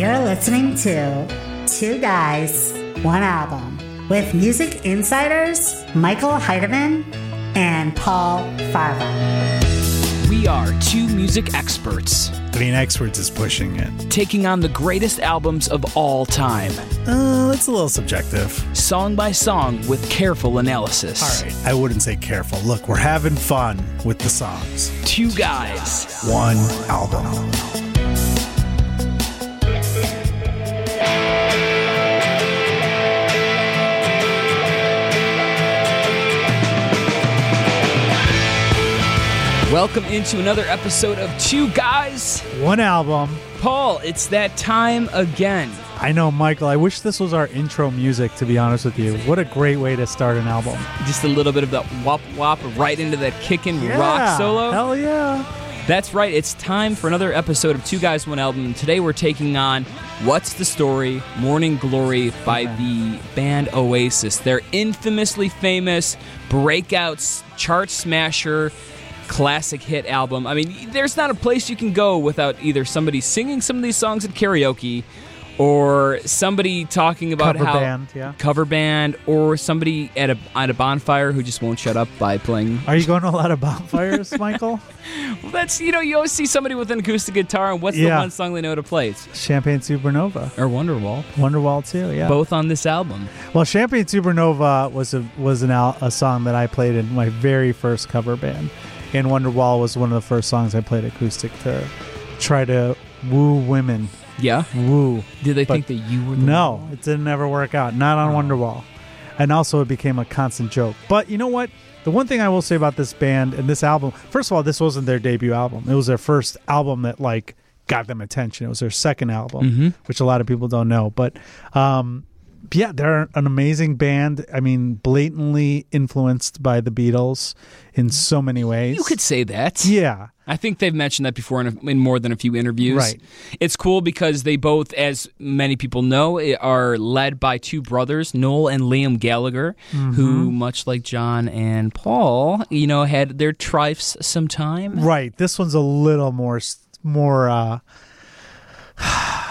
You're listening to Two Guys, One Album with music insiders Michael Heidemann and Paul Farahvar. We are two music experts I mean, experts is pushing it. taking on the greatest albums of all time, Uh, it's a little subjective. song by song with careful analysis. All right, I wouldn't say careful. Look, we're having fun with the songs. Two guys. One album. Welcome into another episode of Two Guys. One album. Paul, it's that time again. I know, Michael. I wish this was our intro music, to be honest with you. What a great way to start an album. Just a little bit of that wop wop right into that kickin' rock solo. Hell yeah. That's right, it's time for another episode of Two Guys, One Album. Today we're taking on What's the Story? Morning Glory by the band Oasis. Their infamously famous breakout s- chart smasher classic hit album. I mean, there's not a place you can go without either somebody singing some of these songs at karaoke or somebody talking about Cover how band, yeah. cover band or somebody at a at a bonfire who just won't shut up by playing Are you going to a lot of bonfires, Michael? well, that's you know you always see somebody with an acoustic guitar, and what's the one song they know to play? It's Champagne Supernova. or Wonderwall. Wonderwall too, yeah. Both on this album. Well, Champagne Supernova was a was an al- a song that I played in my very first cover band, and Wonderwall was one of the first songs I played acoustic to try to woo women. Yeah. Woo. Did they But think that you were? No, one? it didn't ever work out. Not on Wonderwall, and also it became a constant joke. But you know what? The one thing I will say about this band and this album, first of all, this wasn't their debut album. It was their first album that like got them attention. It was their second album, which a lot of people don't know. But um, yeah, they're an amazing band. I mean, blatantly influenced by the Beatles in so many ways. You could say that. yeah. I think they've mentioned that before in, a, in more than a few interviews. Right. It's cool because they both, as many people know, eh, are led by two brothers, Noel and Liam Gallagher, Mm-hmm. who, much like John and Paul, you know, had their trifes sometime. Right. This one's a little more more uh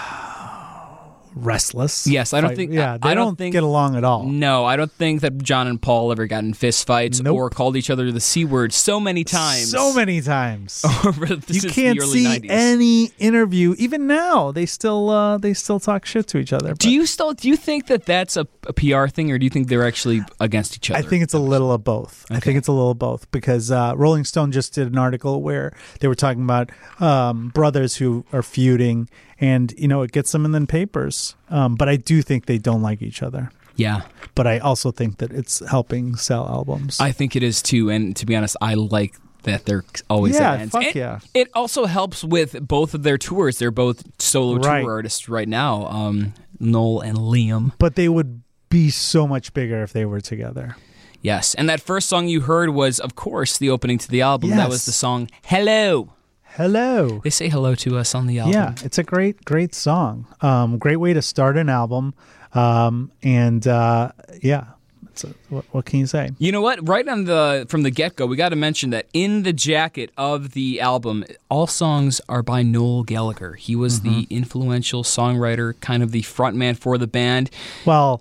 restless. Yes, I don't Fight- think- Yeah, I- they I don't don't think- get along at all. No, I don't think that John and Paul ever got in fist fights Nope. or called each other the c word so many times. So many times. you can't the early see 90s. any interview. Even now, they still uh they still talk shit to each other. Do you still do you think that that's a, a PR thing, or do you think they're actually against each other? I think it's a little of both. I think it's a little of both because uh, Rolling Stone just did an article where they were talking about um, brothers who are feuding, and you know it gets them in the papers. Um, but I do think they don't like each other. yeah, But I also think that it's helping sell albums. I think it is too. And to be honest, I like that they're always Yeah, at ends. fuck And yeah. It also helps with both of their tours. They're both solo Right. tour artists right now. Um, Noel and Liam. but they would be so much bigger if they were together. Yes, and that first song you heard was, of course, the opening to the album. That was the song "Hello." Hello. They say hello to us on the album. Yeah, it's a great, great song. Um, great way to start an album. Um, and uh, yeah, it's a, what, what can you say? You know what? Right on the from the get go, we got to mention that in the jacket of the album, all songs are by Noel Gallagher. He was the Mm-hmm. influential songwriter, kind of the frontman for the band. Well,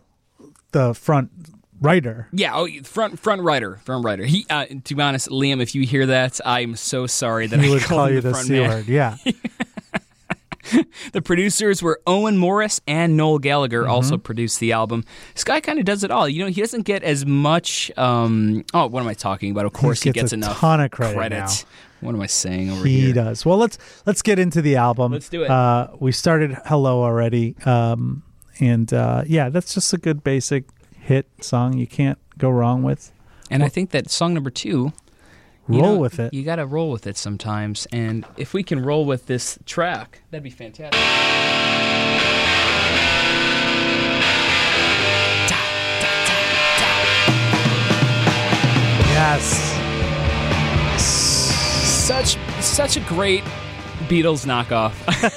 the front writer. Yeah, oh, front front writer, front writer. He, uh, to be honest, Liam, if you hear that, I'm so sorry that He I would call you the the front C word. Yeah. The producers were Owen Morris and Noel Gallagher. Mm-hmm. Also produced the album. This guy kind of does it all. You know, he doesn't get as much. Um, oh, what am I talking about? Of course, he, gets gets a enough ton of credit now. What am I saying over he here? does. Well, let's let's get into the album. Let's do it. Uh, we started Hello already. Um, and uh, yeah, that's just a good basic hit song you can't go wrong with. And I think that song number two. you Roll know, with it. You got to roll with it sometimes. And if we can roll with this track, that'd be fantastic. Yes. Such such a great Beatles knockoff.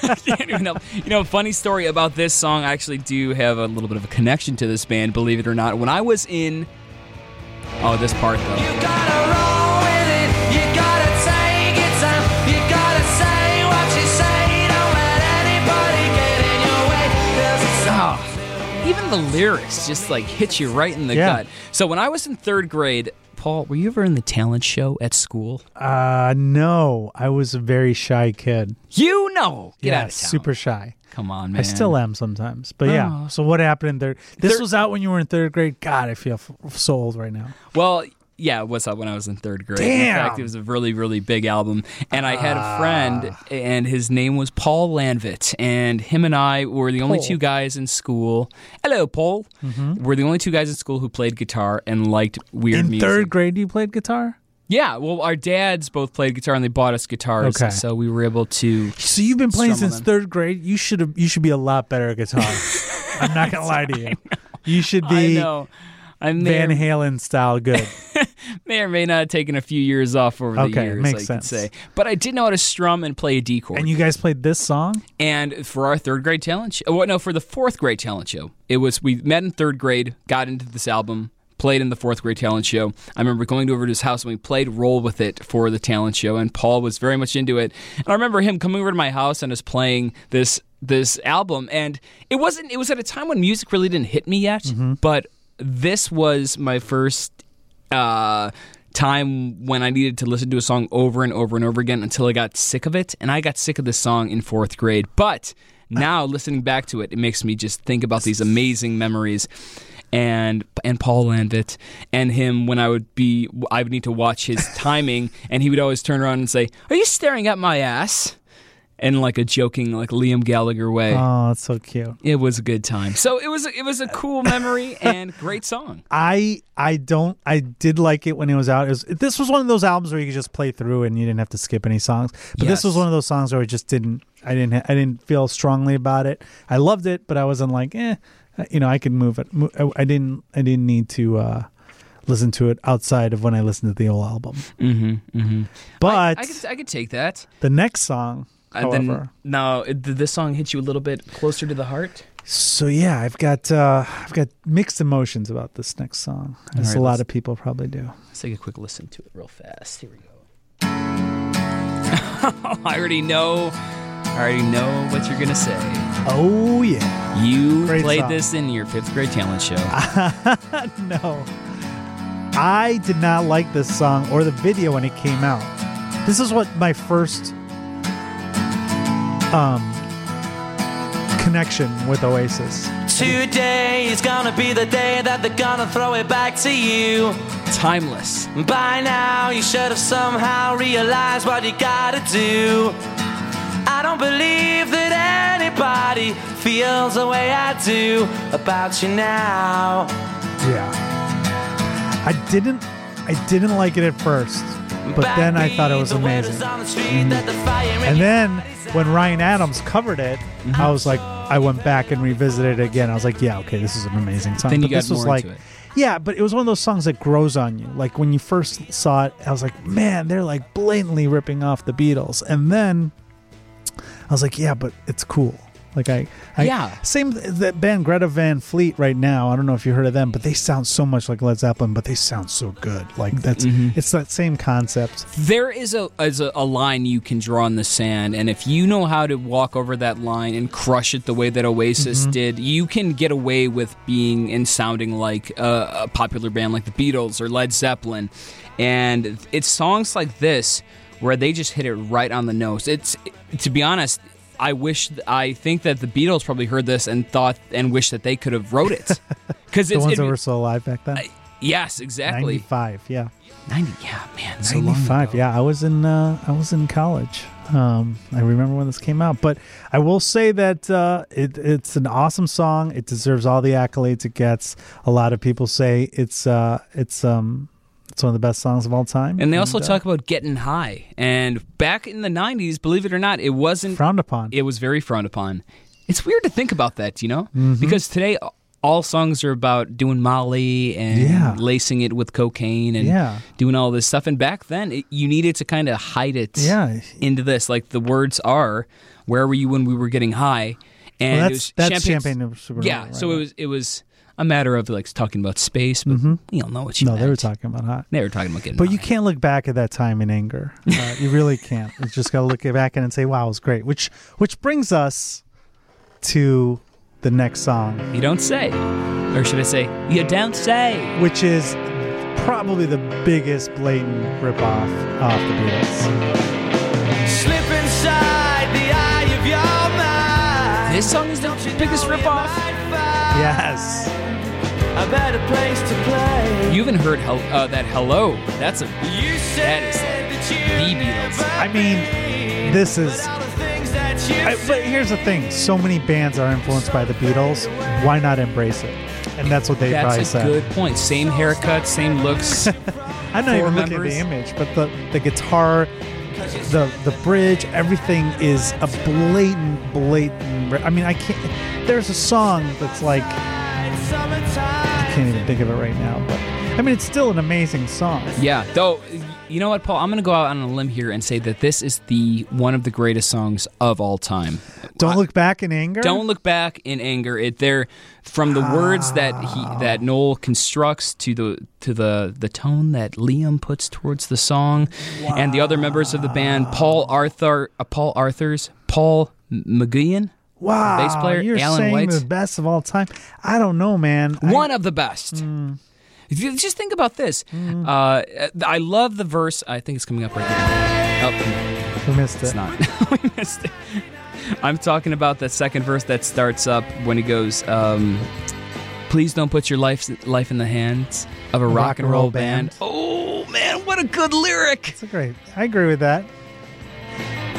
I can't even help. You know, funny story about this song. I actually do have a little bit of a connection to this band, believe it or not. When I was in, oh, this part though. You gotta roll with it. You gotta take it time. You gotta say what you say. Don't let anybody get in your ah, the lyrics just like hit you right in the Yeah. gut. So when I was in third grade, Paul, were you ever in the talent show at school? Uh, no, I was a very shy kid. You know, get yeah, out of town. super shy. Come on, man. I still am sometimes, but yeah. Oh. So what happened in third? This Third- was out when you were in third grade. God, I feel f- so old right now. Well, yeah, what's up when I was in third grade? In Damn. Ah. fact, it was a really, really big album. And I had a friend, and his name was Paul Landvit. And him and I were the only two guys in school. Hello, Paul. Mm-hmm. We're the only two guys in school who played guitar and liked weird in music. third grade, you played guitar. Yeah, well, our dads both played guitar and they bought us guitars. Okay. So we were able to. So you've been playing since them. third grade. You should have. You should be a lot better at guitar. I'm not gonna lie to you. You should I be know. I may, Van or, Halen style good. may or may not have taken a few years off over the Okay, years, makes I could sense. say. But I did know how to strum and play a D chord. and you guys played this song. And for our third grade talent show, oh, well, no, for the fourth grade talent show, it was we met in third grade, got into this album, played in the fourth grade talent show. I remember going over to his house and we played Roll with It for the talent show, and Paul was very much into it. And I remember him coming over to my house and us playing this this album, and it wasn't. It was at a time when music really didn't hit me yet, mm-hmm. but this was my first. Uh, time when I needed to listen to a song over and over and over again until I got sick of it. And I got sick of this song in fourth grade. But now listening back to it, it makes me just think about these amazing memories. And and Paul Landvit and him when I would be I would need to watch his timing and he would always turn around and say, "Are you staring at my ass?" In like a joking like Liam Gallagher way. Oh, that's so cute. it was a good time. So it was a, it was a cool memory and great song. I I don't I did like it when it was out. It was, this was one of those albums where you could just play through and you didn't have to skip any songs. But this was one of those songs where I just didn't I didn't I didn't feel strongly about it. I loved it, but I wasn't like eh, you know I could move it. I, I didn't I didn't need to uh, listen to it outside of when I listened to the old album. Mm-hmm. Mm-hmm. But I, I could I could take that. the next song, And however, then now, this song hit you a little bit closer to the heart? so yeah, I've got uh, I've got mixed emotions about this next song, as right, a lot of people probably do. Let's take a quick listen to it real fast. Here we go. I already know. I already know what you're gonna say. Oh yeah. You Great played song. this in your fifth grade talent show. no. I did not like this song or the video when it came out. This is what my first um connection with Oasis. Today is gonna be the day that they're gonna throw it back to you. Timeless. By now, you should have somehow realized what you gotta do. I don't believe that anybody feels the way I do about you now. Yeah. I didn't I didn't like it at first, but then I thought it was amazing. And And then when Ryan Adams covered it, I was like I went back and revisited it again. I was like, yeah, okay, this is an amazing song. Then but this was like. Yeah, but it was one of those songs that grows on you. Like when you first saw it, I was like, man, they're like blatantly ripping off the Beatles. And then I was like, yeah, but it's cool. Like I, I Yeah. Same that band Greta Van Fleet right now. I don't know if you heard of them, but they sound so much like Led Zeppelin, but they sound so good. Like that's Mm-hmm. it's that same concept. There is a is a, a line you can draw in the sand, and if you know how to walk over that line and crush it the way that Oasis did, you can get away with being and sounding like a, a popular band like the Beatles or Led Zeppelin. And it's songs like this where they just hit it right on the nose. It's to be honest. I wish, I think that the Beatles probably heard this and thought and wish that they could have wrote it because The it's ones it- that were still alive back then. yes, exactly. 95, yeah. 90, yeah, man, so 95 yeah i was in uh, i was in college um, i remember when this came out but i will say that uh, it, it's an awesome song it deserves all the accolades it gets a lot of people say it's uh, it's um, it's one of the best songs of all time And they also uh, talk about getting high. And back in the 90s, believe it or not, it wasn't, frowned upon it was very frowned upon. It's weird to think about that, you know? Mm-hmm. Because today, all songs are about doing Molly and Yeah. lacing it with cocaine and Yeah. doing all this stuff. And back then, it, you needed to kind of hide it Yeah. into this. Like the words are, "Where were you when we were getting high?" And well, it that's was that's Champagne- champagne Yeah, right, so right. it was it was a matter of like talking about space, but you don't know what you. Mm-hmm. no they were talking about hot They were talking about getting. but you can't look back at that time in anger. Uh, you really can't. You just got to look back at and say, "Wow, it was great." Which which brings us to the next song, You don't say. Or should I say, you don't say. which is probably the biggest blatant ripoff off the Beatles. Slip inside the eye of your mind. This song is the biggest ripoff. Yes. A better place to play. You even heard hel- uh, that hello. That's a. You That said is that the Beatles. I mean, this is. all the things that you I, but here's the thing: so many bands are influenced by the Beatles. Why not embrace it? And that's what they probably said. That's a good point. Same haircut, same looks. I'm not four even looking at the image, but the the guitar, the the bridge, everything is a blatant, blatant. I mean, I can't. There's a song that's like I can't even think of it right now, but I mean, it's still an amazing song. yeah. Though, you know what, Paul? I'm going to go out on a limb here and say that this is the one of the greatest songs of all time. Don't look back in anger. Don't look back in anger. It there from the words that he that Noel constructs to the to the the tone that Liam puts towards the song, and the other members of the band, Paul Arthur, uh, Paul Arthur's, Paul McGuigan, Wow, bass player, you're Alan saying White's- the best of all time. I don't know, man. I- one of the best. You- Just think about this. Uh, I love the verse. I think it's coming up right now. Oh, we missed It's it. It's not. we missed it. I'm talking about that second verse that starts up when he goes, um, "Please don't put your life life in the hands of a rock, and roll band. Oh man, what a good lyric! It's great. I agree with that.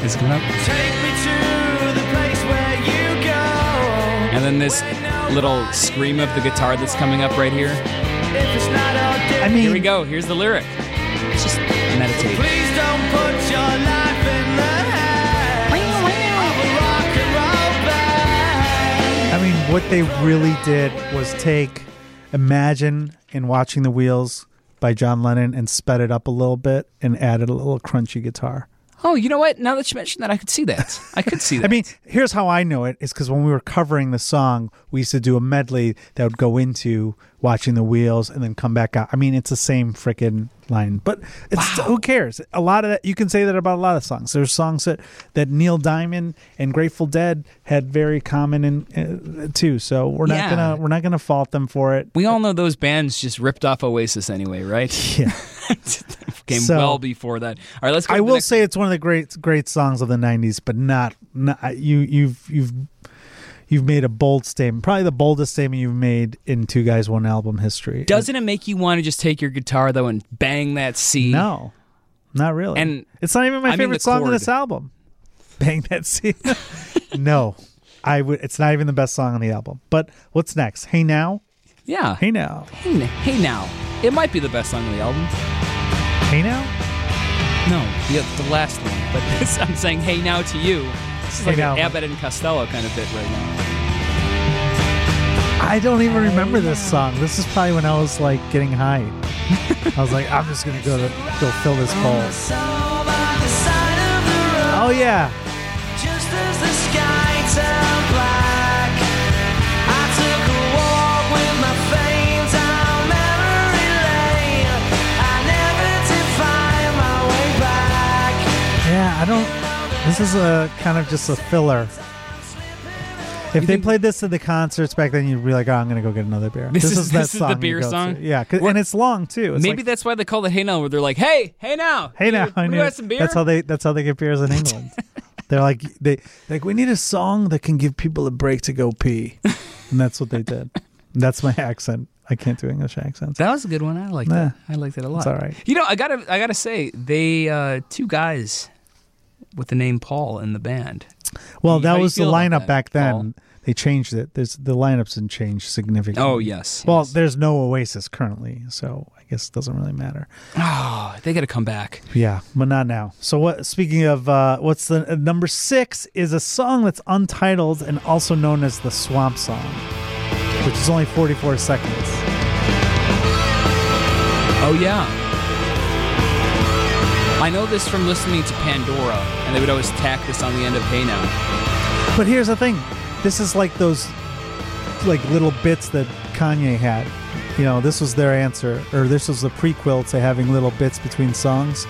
It's coming up, and then this little scream of the guitar that's coming up right here. If it's not all day, I mean, Here we go. Here's the lyric. Just meditate. please don't put your life in the hands of a rock and roll band. I mean, what they really did was take Imagine and Watching the Wheels by John Lennon and sped it up a little bit and added a little crunchy guitar. Oh, you know what? Now that you mentioned that, I could see that. I could see that. I mean, here's how I know it is because when we were covering the song, we used to do a medley that would go into Watching the Wheels and then come back out. I mean, it's the same freaking line, but it's who cares? A lot of that you can say that about a lot of songs. There's songs that that Neil Diamond and Grateful Dead had very common in uh, too. So we're not Yeah. gonna we're not gonna fault them for it. we all know those bands just ripped off Oasis anyway, right? Yeah. Came So- well before that. All right, let's go. I will next- say it's one of the great great songs of the '90s, but not, not you. You've you've you've made a bold statement, probably the boldest statement you've made in Two Guys One Album history. Doesn't it make you want to just take your guitar though and bang that C? no, not really. And it's not even my I favorite song on this album. Bang that C. no, I would. It's not even the best song on the album. But what's next? Hey now, Yeah. hey now, Hey, hey now. It might be the best song on the album. hey now. No, the, the last one. But this, I'm saying hey now to you. This is Hey like Now. an Abbott and Costello kind of bit right now. I don't even remember this song. This is probably when I was like getting high. I was like, I'm just gonna go to go fill this bowl. So by the side of the road, Oh yeah. Yeah, I don't. This is a kind of just a filler. If they think- played this at the concerts back then, you'd be like, "Oh, I'm gonna go get another beer." This is- this is the you beer go to. song? Yeah, 'cause- and it's long too. It's Maybe like, that's why they call it hey now, where they're like, hey, hey now. hey now, You, I you knew. got some beer? That's how they. That's how they get beers in England. They're like they like we need a song that can give people a break to go pee, and that's what they did. That's my accent. I can't do English accents. That was a good one. I like Nah. that. I liked it a lot. All right. You know, I gotta, I gotta say, they uh, two guys with the name Paul in the band. Well, How that do was the lineup that, back then. Paul? They changed it. There's the lineups didn't change significantly. Oh yes. Well, yes. there's no Oasis currently, so I guess it doesn't really matter. oh, they got to come back. Yeah, but not now. So what? Speaking of, uh, what's the uh, number six is a song that's untitled and also known as the Swamp Song, which is only 44 seconds. Oh yeah. I know this from listening to Pandora, and they would always tack this on the end of Hey Now. But here's the thing: this is like those like little bits that Kanye had. You know, this was their answer, or this was the prequel to having little bits between songs.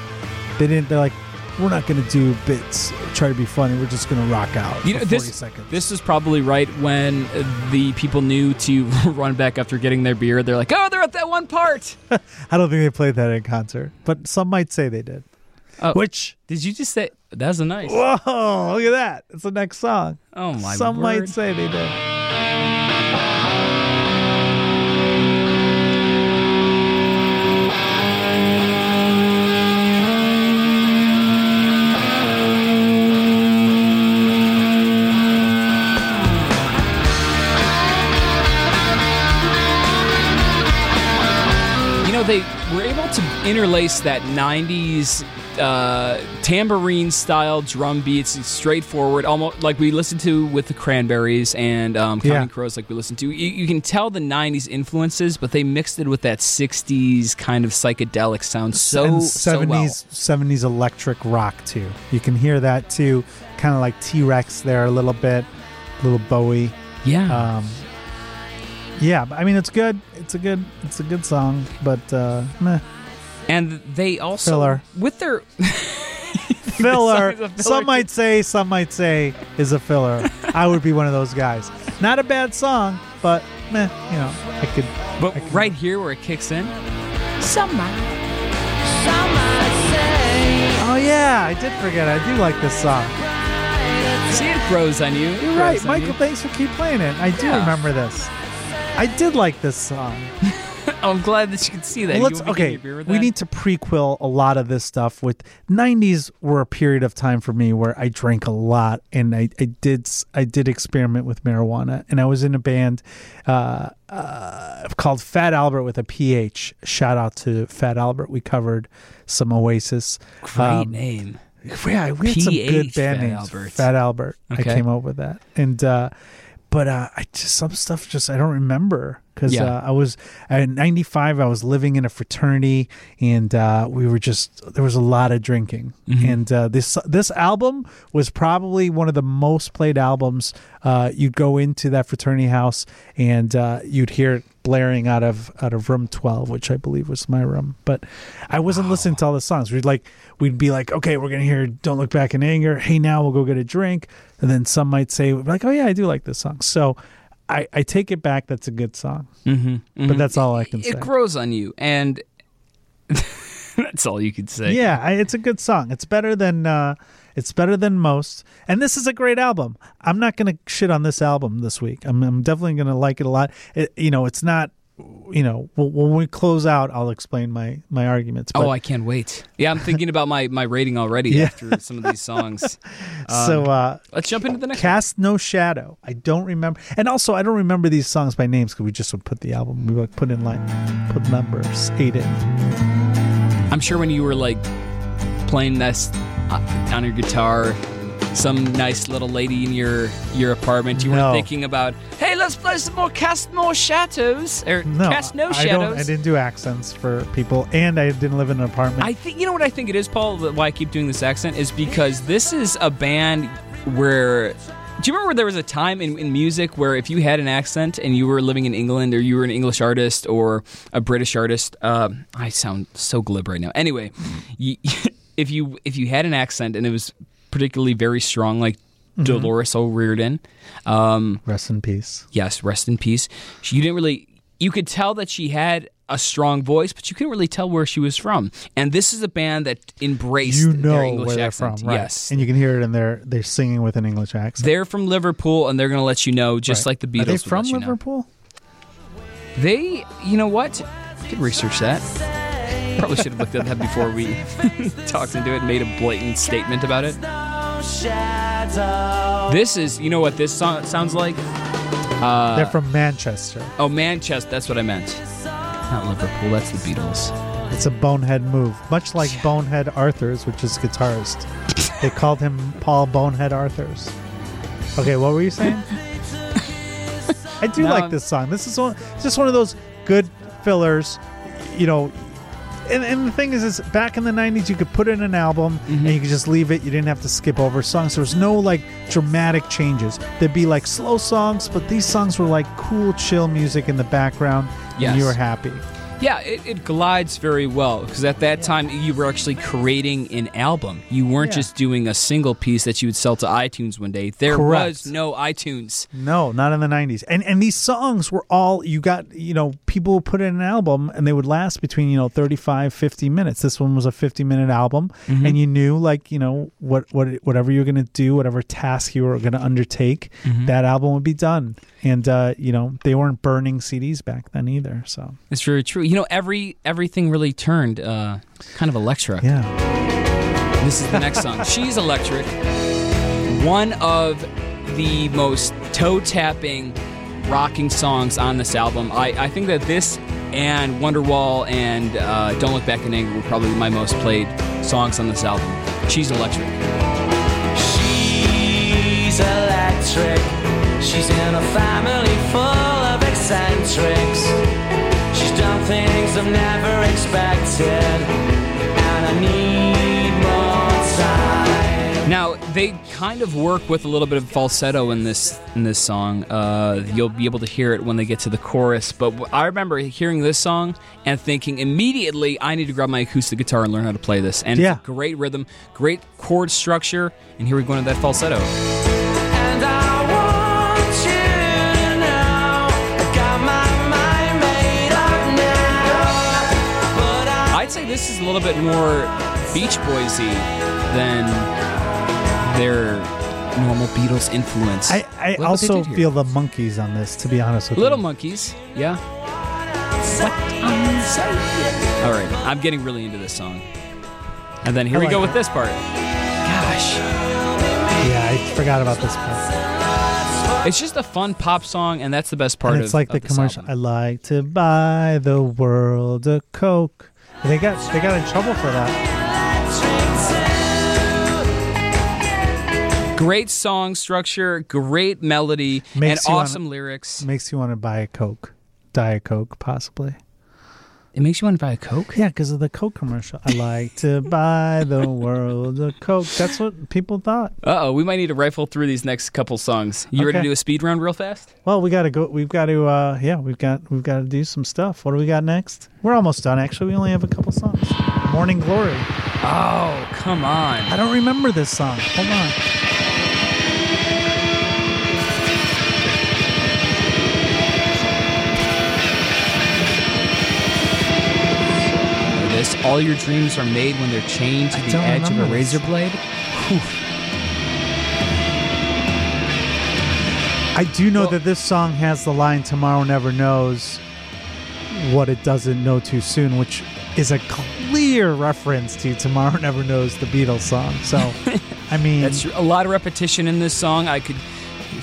They didn't. They're like, we're not going to do bits, try to be funny. We're just going to rock out You know, 40 this seconds. this is probably right when the people knew to run back after getting their beer. They're like, "Oh, they're at that one part." I don't think they played that in concert, but some might say they did. Oh. Which, Did you just say That's a nice? whoa, look at that. It's the next song. Oh my some word. might say they did. You know, they were able to interlace that 90s uh, tambourine style drum beats, it's straightforward, almost like we listened to with the Cranberries and um, Counting Yeah. Crows, like we listened to. You, you can tell the 90s influences, but they mixed it with that 60s kind of psychedelic sound so, and so 70s, well. 70s electric rock, too. You can hear that, too. Kind of like T Rex there a little bit, a little Bowie. Yeah. Um, yeah, I mean, it's good. It's a good, it's a good song, but uh, meh. And they also, Filler. with their. filler. is filler Some might say, some might say is a filler. I would be one of those guys. Not a bad song, but meh, you know, I could. But I can- right here where it kicks in, some might. Sama say Oh yeah, I did forget. I do like this song. see it grows on you. It You're right, Michael. you. Thanks for keep playing it. I do Yeah. remember this. I did like this song. I'm glad that you can see that. Well, let's want me to give okay. with We need to prequel a lot of this stuff. With '90s were a period of time for me where I drank a lot, and I, I did I did experiment with marijuana, and I was in a band uh, uh, called Fat Albert with a PH. Shout out to Fat Albert. We covered some Oasis. Great Um, name. Yeah, we had some good band Fat names. Albert. Fat Albert. I came up with that, and uh, but uh, I just some stuff just I don't remember because Yeah. uh, I was at '95. I was living in a fraternity, and uh, we were just there was a lot of drinking, Mm-hmm. and uh, this this album was probably one of the most played albums. Uh, you'd go into that fraternity house, and uh, you'd hear it blaring out of out of room 12 which i believe was my room. But i wasn't listening to all the songs. We'd like we'd be like okay we're gonna hear don't look back in anger. Hey now we'll go get a drink. And then some might say like oh yeah i do like this song. So i i take it back that's a good song. Mm-hmm, but that's all i can say it grows on you, and that's all you could say. yeah I, it's a good song. It's better than uh it's better than most and this is a great album i'm not gonna shit on this album this week i'm, I'm definitely gonna like it a lot it, you know it's not you know when we close out i'll explain my my arguments but Oh, I can't wait. Yeah, I'm thinking about my, my rating already Yeah. after some of these songs. so uh Let's jump into the next. cast no shadow i don't remember and also i don't remember these songs by names because we just would put the album we would like put in line put numbers eight in I'm sure when you were like playing this on your guitar, some nice little lady in your your apartment, you No. were thinking about, hey, let's play some more Cast more Shadows or no Cast No I, Shadows. don't, I didn't do accents for people and i didn't live in an apartment I think you know what I think it is, Paul. Why I keep doing this accent is because this is a band where. Do you remember there was a time in, in music where if you had an accent and you were living in England or you were an English artist or a British artist, um, I sound so glib right now. Anyway, you, if you if you had an accent and it was particularly very strong, like Dolores O'Riordan, um, rest in peace yes, rest in peace. She, you didn't really, you could tell that she had a strong voice, but you couldn't really tell where she was from. And this is a band that embraced you their know English where they're accent. from right Yes. and you can hear it in their they're singing with an english accent they're from Liverpool, and they're going to let you know, just Right. like the Beatles. are they from let you know. liverpool They, you know what? Could research that. Probably should have looked at that before we talked into it and made a blatant statement about it. This is, you know what this song sounds like? Uh, they're from manchester oh, Manchester. That's what I meant. Not Liverpool. That's the Beatles. It's a bonehead move, much like Bonehead Arthurs, which is guitarist. they called him Paul Bonehead Arthurs. Okay, what were you saying? I do No, like this song. This is one, it's just one of those good fillers, you know. And, and the thing is, is back in the '90s, you could put in an album Mm-hmm. and you could just leave it. You didn't have to skip over songs. There was no like dramatic changes. There'd be like slow songs, but these songs were like cool, chill music in the background, Yes. and you were happy. Yeah, it, it glides very well because at that time you were actually creating an album. You weren't Yeah. just doing a single piece that you would sell to iTunes one day. There Correct. was no iTunes. No, not in the 90s. And and these songs were all you got, you know, people would put in an album and they would last between, you know, 35 50 minutes. This one was a 50 minute album Mm-hmm. and you knew like, you know, what what whatever you're going to do, whatever task you were going to undertake, Mm-hmm. that album would be done. And uh, you know, they weren't burning CDs back then either, so. It's very true. You know, every everything really turned uh, kind of electric. Yeah. This is the next song. She's Electric. One of the most toe tapping, rocking songs on this album. I, I think that this and Wonderwall and uh, Don't Look Back in Anger were probably my most played songs on this album. She's Electric. She's electric. She's in a family full of eccentrics. She's done things I've never expected. And I need more time. Now they kind of work with a little bit of falsetto in this in this song. Uh, you'll be able to hear it when they get to the chorus. But I remember hearing this song and thinking immediately, I need to grab my acoustic guitar and learn how to play this. And Yeah. it's a great rhythm, great chord structure. And here we go into that falsetto. Say this is a little bit more Beach Boysy than their normal Beatles influence. I, I Look what they also did here. feel the Monkees on this, to be honest with you. Little you. Monkees, yeah. All right, I'm getting really into this song. And then here I we like go it. with this part. Gosh, Yeah, I forgot about this part. it's just a fun pop song, and that's the best part and it's of like of the this commercial. album. I like to buy the world a Coke. They got they got in trouble for that. Great song structure, great melody, Makes and awesome lyrics. Makes you want to buy a Coke, Diet Coke, possibly. It makes you want to buy a Coke. Yeah, because of the Coke commercial. I like to buy the world a Coke. That's what people thought. Uh oh, we might need to rifle through these next couple songs. You ready to do a speed round real fast? Well, we got to go. We've got to. uh Yeah, we've got we've got to do some stuff. What do we got next? We're almost done. Actually, we only have a couple songs. Morning Glory. Oh, come on. I don't remember this song. Hold on. All your dreams are made when they're chained to I the edge of a razor blade. I do know Well- that this song has the line "Tomorrow never knows what it doesn't know too soon," which is a clear reference to "Tomorrow Never Knows" the Beatles song. So, I mean, That's a lot of repetition in this song. I could.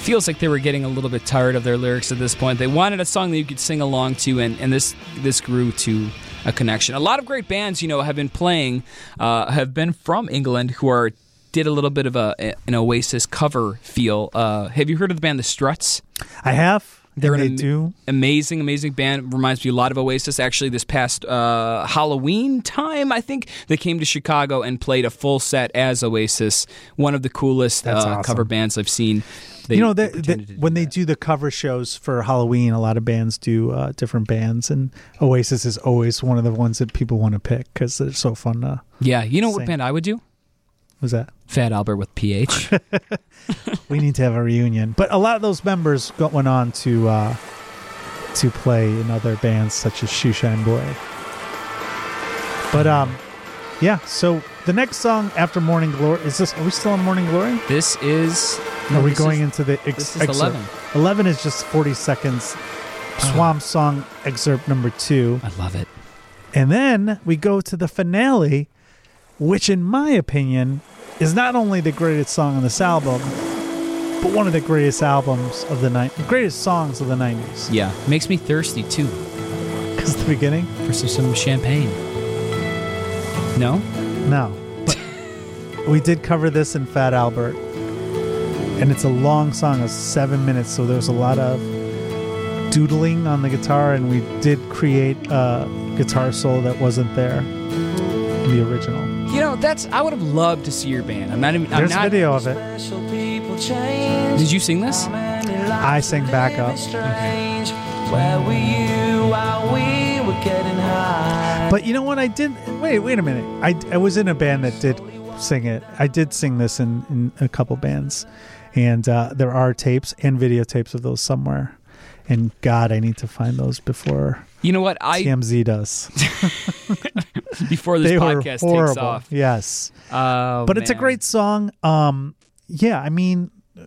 Feels like they were getting a little bit tired of their lyrics at this point. They wanted a song that you could sing along to, and, and this this grew to a connection. A lot of great bands, you know, have been playing, uh, have been from England, who are did a little bit of a an Oasis cover feel. Uh, have you heard of the band The Struts? I have. They're an am- do. amazing, amazing band. Reminds me a lot of Oasis. Actually, this past uh, Halloween time, I think they came to Chicago and played a full set as Oasis. One of the coolest uh, awesome. cover bands I've seen. They, you know, they they, they, when they that. do the cover shows for Halloween, a lot of bands do uh, different bands, and Oasis is always one of the ones that people want to pick because they're so fun. To, yeah, you know what band I would do? was that? Fat Albert with PH. we need to have a reunion. But a lot of those members got, went on to uh, to play in other bands such as Shoeshine Boy. But um, yeah. So the next song after Morning Glory is this? Are we still on Morning Glory? this is. are we going is- into the ex- this is excerpt? 11. Eleven is just forty seconds. Oh. Swamp song excerpt number two, I love it. and then we go to the finale, which, in my opinion, is not only the greatest song on this album, but one of the greatest albums of the night, greatest songs of the '90s. Yeah, makes me thirsty too Because the beginning, for some champagne. No, no, but we did cover this in Fat Albert, and it's a long song, of seven minutes. So there's a lot of doodling on the guitar, and we did create a guitar solo that wasn't there in the original. you know that's. I would have loved to see your band. I'm not even. I'm There's not, video of it. Special people change. Did you sing this? I sang backup. Strange. But you know what? I did. Wait, wait a minute. I, I was in a band that did sing it. I did sing this in, in a couple bands, and uh, there are tapes and videotapes of those somewhere. And God, I need to find those before You know what? I TMZ does. before this they were podcast horrible. takes off. Yes, Oh, but it's a great song. Um, yeah, I mean, I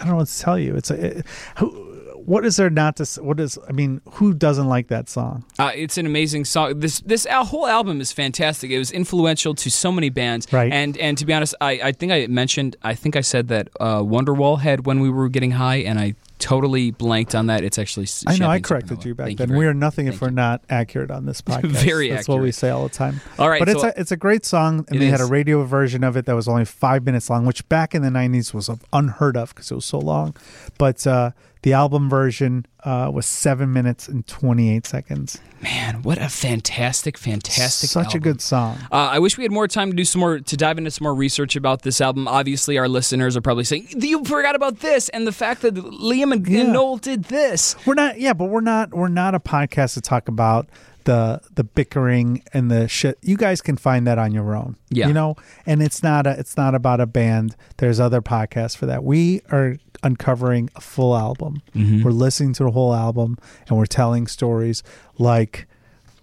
don't know what to tell you. It's a. It, who, what is there not to? What is? I mean, who doesn't like that song? Uh, it's an amazing song. This this al- whole album is fantastic. It was influential to so many bands. Right. And and to be honest, I, I think I mentioned I think I said that uh, Wonderwall had when we were getting high, and I totally blanked on that. It's actually. I know I corrected Supernova. you back Thank then. very we are nothing if Thank we're you. not accurate on this podcast. Very That's what we say all the time. All right, but it's a it's a great song, and they had a radio version of it that was only five minutes long, which back in the '90s was unheard of because it was so long. But uh, the album version uh, was seven minutes and 28 seconds. Man, what a fantastic, fantastic! Such a good song. Uh, I wish we had more time to do some more to dive into some more research about this album. Obviously, our listeners are probably saying you forgot about this and the fact that Liam and, Yeah. and Noel did this. We're not, yeah, but we're not. We're not a podcast to talk about the the bickering and the shit. You guys can find that on your own. Yeah. you know, and it's not a. It's not about a band. There's other podcasts for that. We are uncovering a full album. Mm-hmm. We're listening to the whole album, and we're telling stories like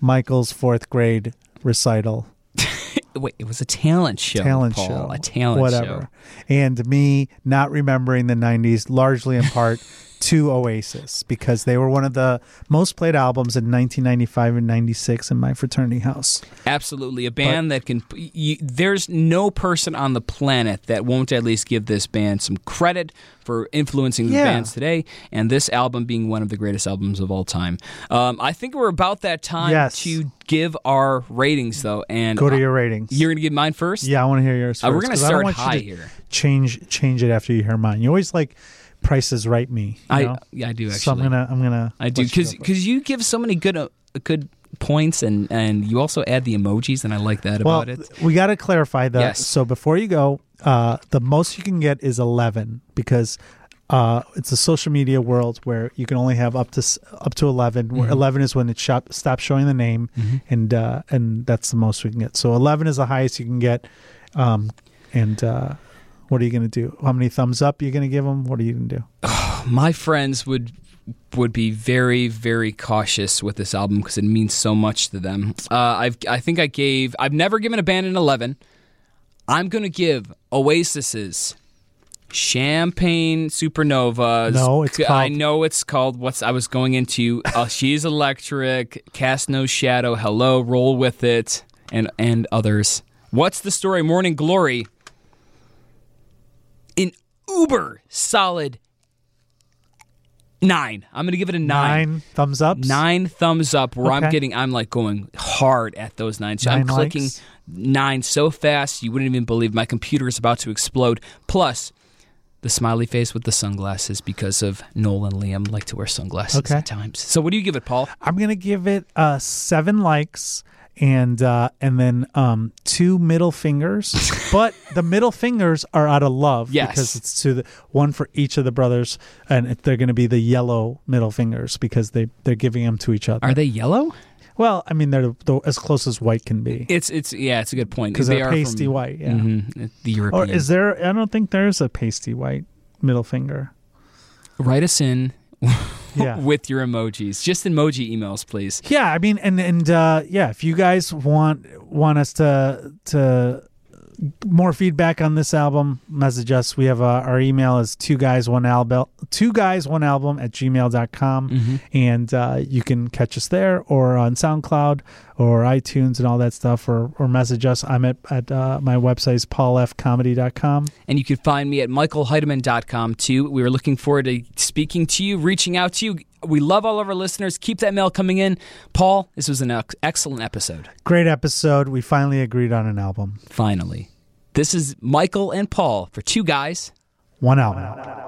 Michael's fourth grade recital, Wait, it was a talent show. talent Paul, show, A talent whatever, show. and me not remembering the '90s, largely in part. To Oasis because they were one of the most played albums in 1995 and 96 in my fraternity house. Absolutely, a band that can. You, there's no person on the planet that won't at least give this band some credit for influencing the Yeah. bands today, and this album being one of the greatest albums of all time. Um, I think we're about that time Yes. to give our ratings, though. And Go to your ratings. You're gonna give mine first. Yeah, I want to hear yours. Uh, we're gonna 'cause start high here. Change change it after you hear mine. You always like prices right me. you I know? yeah, I do actually. So I'm gonna I'm gonna I do because because you give so many good uh, good points and and you also add the emojis and I like that well, about it. we got to clarify that. Yes. So before you go, uh, the most you can get is 11 because uh, it's a social media world where you can only have up to s- up to 11. Mm-hmm. Where 11 is when it shop, stops showing the name, and uh, and that's the most we can get. So 11 is the highest you can get. Um, and uh, what are you going to do? How many thumbs up are you going to give them? What are you going to do? my friends would would be very very cautious with this album because it means so much to them. Uh, I've I think I gave I've never given a band an eleven. I'm gonna give Oasis's Champagne Supernova. No, it's I know it's called what's I was going into. Uh, She's Electric, Cast No Shadow, Hello, Roll with It, and and others. What's the story? Morning Glory. Uber solid nine. I'm gonna give it a nine. Nine thumbs up. Nine thumbs up. Where I'm getting, I'm like going hard at those nines. So I'm Nine clicking nine so fast you wouldn't even believe my computer is about to explode. Plus. The smiley face with the sunglasses because of Noel and Liam like to wear sunglasses Okay. at times. So what do you give it, Paul? I'm gonna give it uh, seven likes and uh, and then um, two middle fingers. but the middle fingers are out of love Yes. because it's to the one for each of the brothers, and they're going to be the yellow middle fingers because they they're giving them to each other. Are they yellow? well, I mean they're the, as close as white can be It's it's yeah, it's a good point. because They they're are pasty from- white. Yeah. Mhm, the European. Or is there? I don't think there's a pasty white middle finger. Write us in Yeah. with your emojis. Just emoji emails, please. Yeah, I mean, and and uh, yeah, if you guys want want us to to more feedback on this album, message us. We have uh, our email is two guys one album two guys one album at gmail.com. Mm-hmm. and uh, you can catch us there or on SoundCloud or iTunes and all that stuff, or or message us. I'm at at uh, my website is paulfcomedy.com. And you can find me at michaelheidemann.com too. We are looking forward to speaking to you, reaching out to you. We love all of our listeners. Keep that mail coming in. Paul, this was an ex- excellent episode. Great episode. We finally agreed on an album. Finally. This is Michael and Paul for Two Guys. One album.